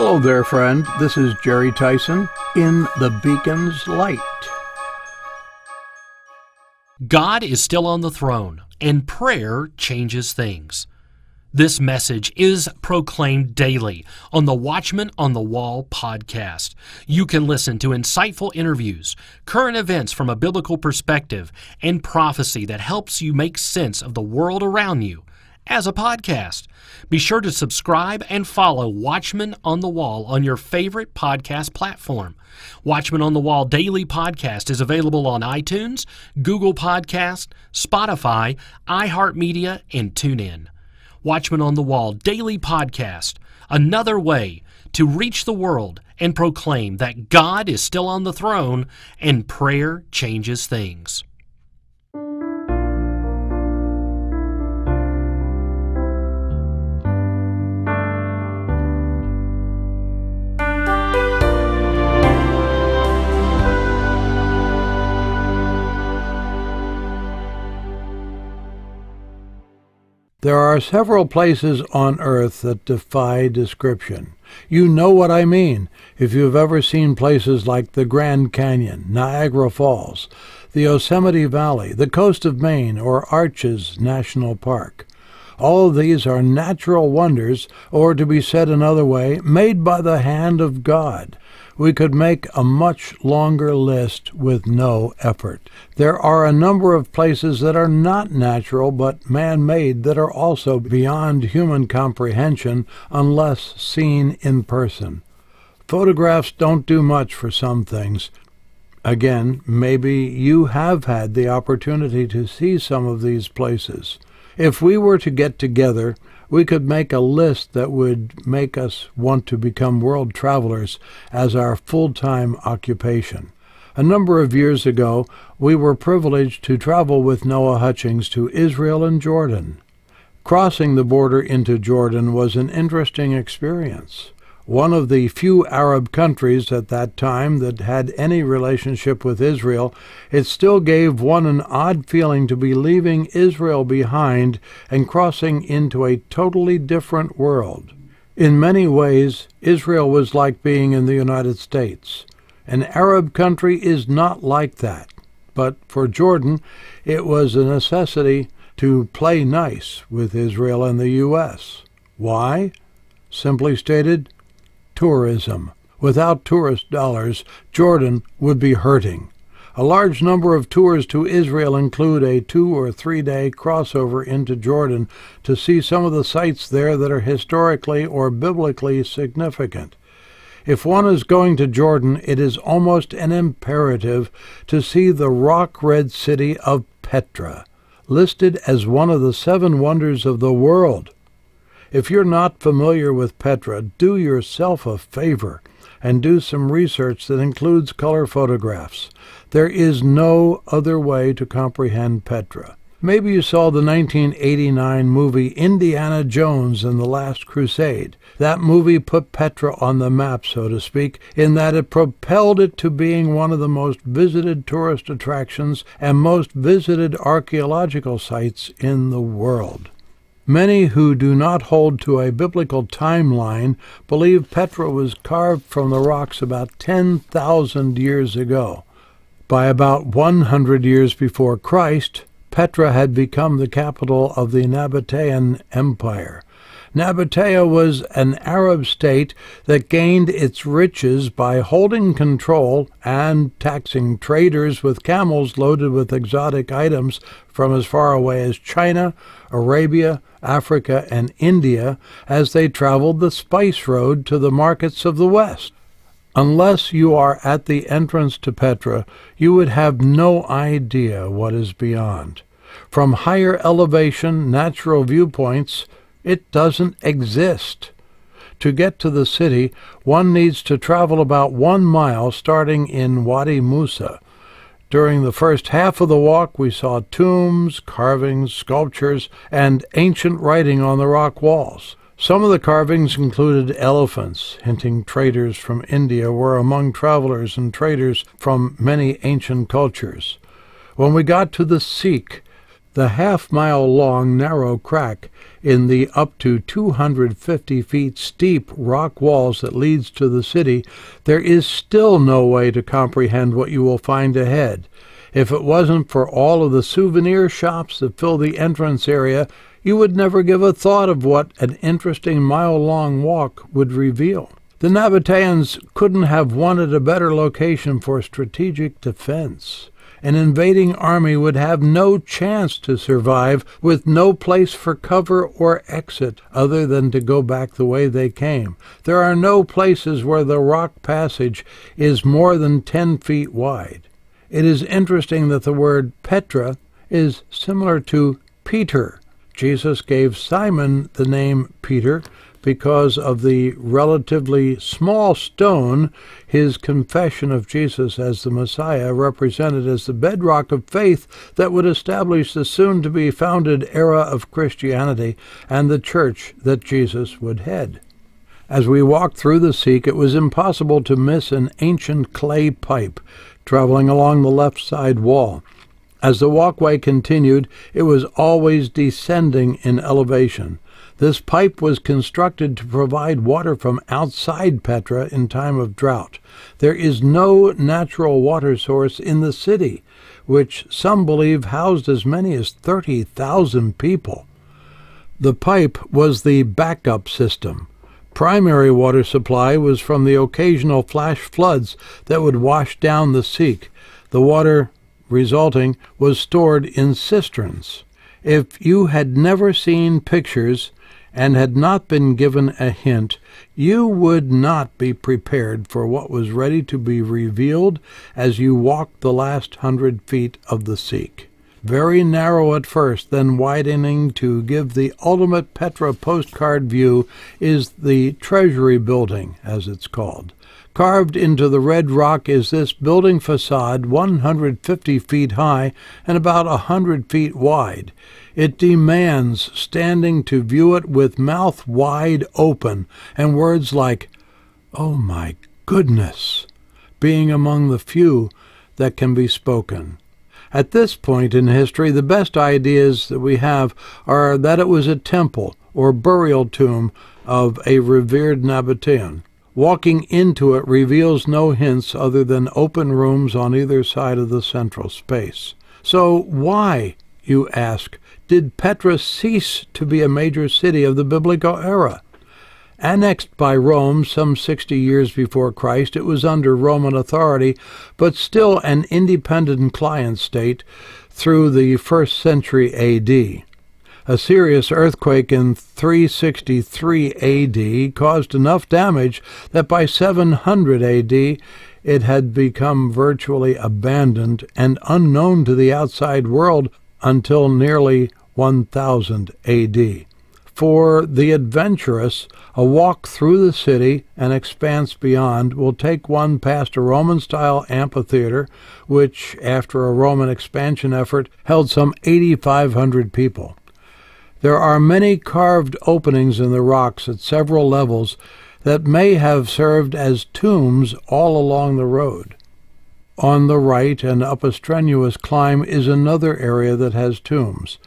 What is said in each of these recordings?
Hello there, friend. This is Jerry Tyson in the Beacon's Light. God is still on the throne, and prayer changes things. This message is proclaimed daily on the Watchmen on the Wall podcast. You can listen to insightful interviews, current events from a biblical perspective, and prophecy that helps you make sense of the world around you as a podcast. Be sure to subscribe and follow Watchmen on the Wall on your favorite podcast platform. Watchmen on the Wall Daily Podcast is available on iTunes, Google Podcast, Spotify, iHeartMedia, and TuneIn. Watchmen on the Wall Daily Podcast, another way to reach the world and proclaim that God is still on the throne and prayer changes things. There are several places on earth that defy description. You know what I mean if you've ever seen places like the Grand Canyon, Niagara Falls, the Yosemite Valley, the coast of Maine, or Arches National Park. All these are natural wonders, or to be said another way, made by the hand of God. We could make a much longer list with no effort. There are a number of places that are not natural but man made that are also beyond human comprehension unless seen in person. Photographs don't do much for some things. Again, maybe you have had the opportunity to see some of these places. If we were to get together, we could make a list that would make us want to become world travelers as our full time occupation. A number of years ago, we were privileged to travel with Noah Hutchings to Israel and Jordan. Crossing the border into Jordan was an interesting experience one of the few Arab countries at that time that had any relationship with Israel, it still gave one an odd feeling to be leaving Israel behind and crossing into a totally different world. In many ways, Israel was like being in the United States. An Arab country is not like that. But for Jordan, it was a necessity to play nice with Israel and the U.S. Why? Simply stated, tourism. Without tourist dollars, Jordan would be hurting. A large number of tours to Israel include a two or three day crossover into Jordan to see some of the sites there that are historically or biblically significant. If one is going to Jordan, it is almost an imperative to see the rock red city of Petra, listed as one of the seven wonders of the world. If you're not familiar with Petra, do yourself a favor and do some research that includes color photographs. There is no other way to comprehend Petra. Maybe you saw the 1989 movie Indiana Jones and the Last Crusade. That movie put Petra on the map, so to speak, in that it propelled it to being one of the most visited tourist attractions and most visited archaeological sites in the world. Many who do not hold to a biblical timeline believe Petra was carved from the rocks about 10,000 years ago. By about 100 years before Christ, Petra had become the capital of the Nabatean Empire. Nabatea was an Arab state that gained its riches by holding control and taxing traders with camels loaded with exotic items from as far away as China, Arabia, Africa, and India as they traveled the spice road to the markets of the West. Unless you are at the entrance to Petra, you would have no idea what is beyond. From higher elevation natural viewpoints, it doesn't exist. To get to the city, one needs to travel about one mile starting in Wadi Musa. During the first half of the walk, we saw tombs, carvings, sculptures, and ancient writing on the rock walls. Some of the carvings included elephants, hinting traders from India were among travelers and traders from many ancient cultures. When we got to the Siq, the half mile long narrow crack in the up to 250 feet steep rock walls that leads to the city, there is still no way to comprehend what you will find ahead. If it wasn't for all of the souvenir shops that fill the entrance area, you would never give a thought of what an interesting mile long walk would reveal. The Nabateans couldn't have wanted a better location for strategic defense. An invading army would have no chance to survive with no place for cover or exit other than to go back the way they came. There are no places where the rock passage is more than ten feet wide. It is interesting that the word Petra is similar to Peter. Jesus gave Simon the name Peter because of the relatively small stone his confession of Jesus as the Messiah represented as the bedrock of faith that would establish the soon to be founded era of Christianity and the church that Jesus would head. As we walked through the Siq, it was impossible to miss an ancient clay pipe traveling along the left side wall. As the walkway continued, it was always descending in elevation. This pipe was constructed to provide water from outside Petra in time of drought. There is no natural water source in the city, which some believe housed as many as 30,000 people. The pipe was the backup system. Primary water supply was from the occasional flash floods that would wash down the Siq. The water resulting was stored in cisterns. If you had never seen pictures and had not been given a hint, you would not be prepared for what was ready to be revealed as you walked the last hundred feet of the Siq. Very narrow at first, then widening to give the ultimate Petra postcard view, is the Treasury Building, as it's called. Carved into the red rock is this building facade 150 feet high and about a 100 feet wide. It demands standing to view it with mouth wide open and words like, Oh my goodness, being among the few that can be spoken. At this point in history, the best ideas that we have are that it was a temple or burial tomb of a revered Nabatean. Walking into it reveals no hints other than open rooms on either side of the central space. So, why, you ask, did Petra cease to be a major city of the biblical era? Annexed by Rome some 60 years before Christ, it was under Roman authority, but still an independent client state through the first century AD. A serious earthquake in 363 AD caused enough damage that by 700 AD it had become virtually abandoned and unknown to the outside world until nearly 1000 AD. For the adventurous, a walk through the city and expanse beyond will take one past a Roman style amphitheater, which, after a Roman expansion effort, held some 8,500 people. There are many carved openings in the rocks at several levels that may have served as tombs all along the road. On the right and up a strenuous climb is another area that has tombs.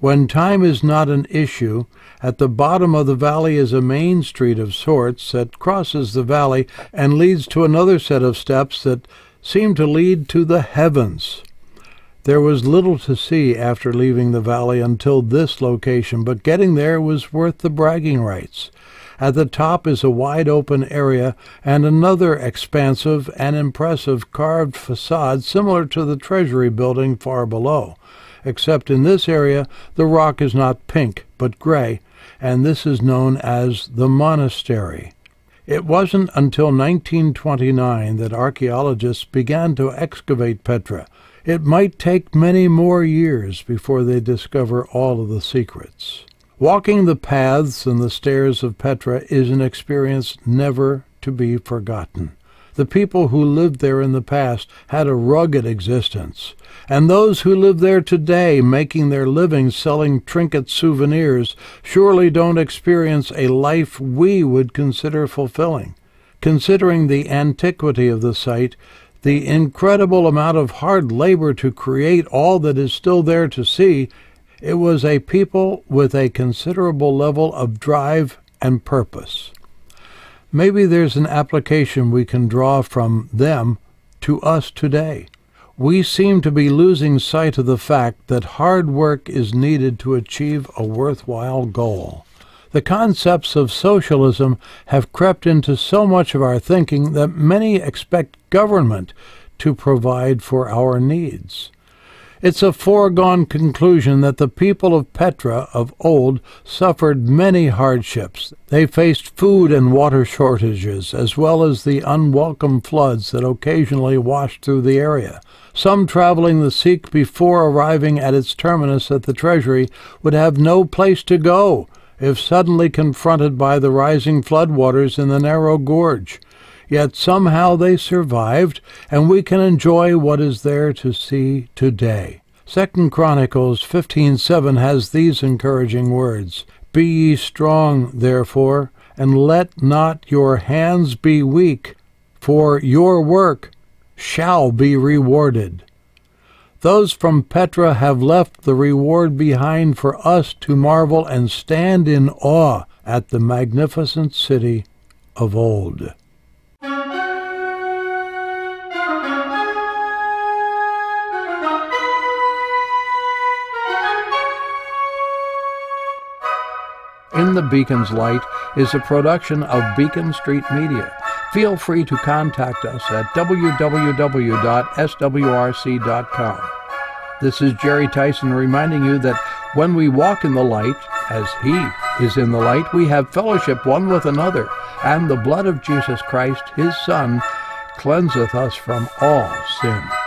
When time is not an issue, at the bottom of the valley is a main street of sorts that crosses the valley and leads to another set of steps that seem to lead to the heavens. There was little to see after leaving the valley until this location, but getting there was worth the bragging rights. At the top is a wide open area and another expansive and impressive carved facade similar to the Treasury building far below, except in this area the rock is not pink but gray, and this is known as the monastery. It wasn't until 1929 that archaeologists began to excavate Petra, it might take many more years before they discover all of the secrets. Walking the paths and the stairs of Petra is an experience never to be forgotten. The people who lived there in the past had a rugged existence, and those who live there today, making their living selling trinket souvenirs, surely don't experience a life we would consider fulfilling. Considering the antiquity of the site, the incredible amount of hard labor to create all that is still there to see, It was a people with a considerable level of drive and purpose. Maybe there's an application we can draw from them to us today. We seem to be losing sight of the fact that hard work is needed to achieve a worthwhile goal. The concepts of socialism have crept into so much of our thinking that many expect government to provide for our needs. It's a foregone conclusion that the people of Petra of old suffered many hardships. They faced food and water shortages, as well as the unwelcome floods that occasionally washed through the area. Some traveling the Siq before arriving at its terminus at the treasury would have no place to go if suddenly confronted by the rising floodwaters in the narrow gorge. Yet somehow they survived, and we can enjoy what is there to see today. Second Chronicles 15:7 has these encouraging words: Be ye strong, therefore, and let not your hands be weak, for your work shall be rewarded. Those from Petra have left the reward behind for us to marvel and stand in awe at the magnificent city of old. In the Beacon's Light is a production of Beacon Street Media. Feel free to contact us at www.swrc.com. This is Jerry Tyson reminding you that when we walk in the light, as He is in the light, we have fellowship one with another, and the blood of Jesus Christ, His Son, cleanseth us from all sin.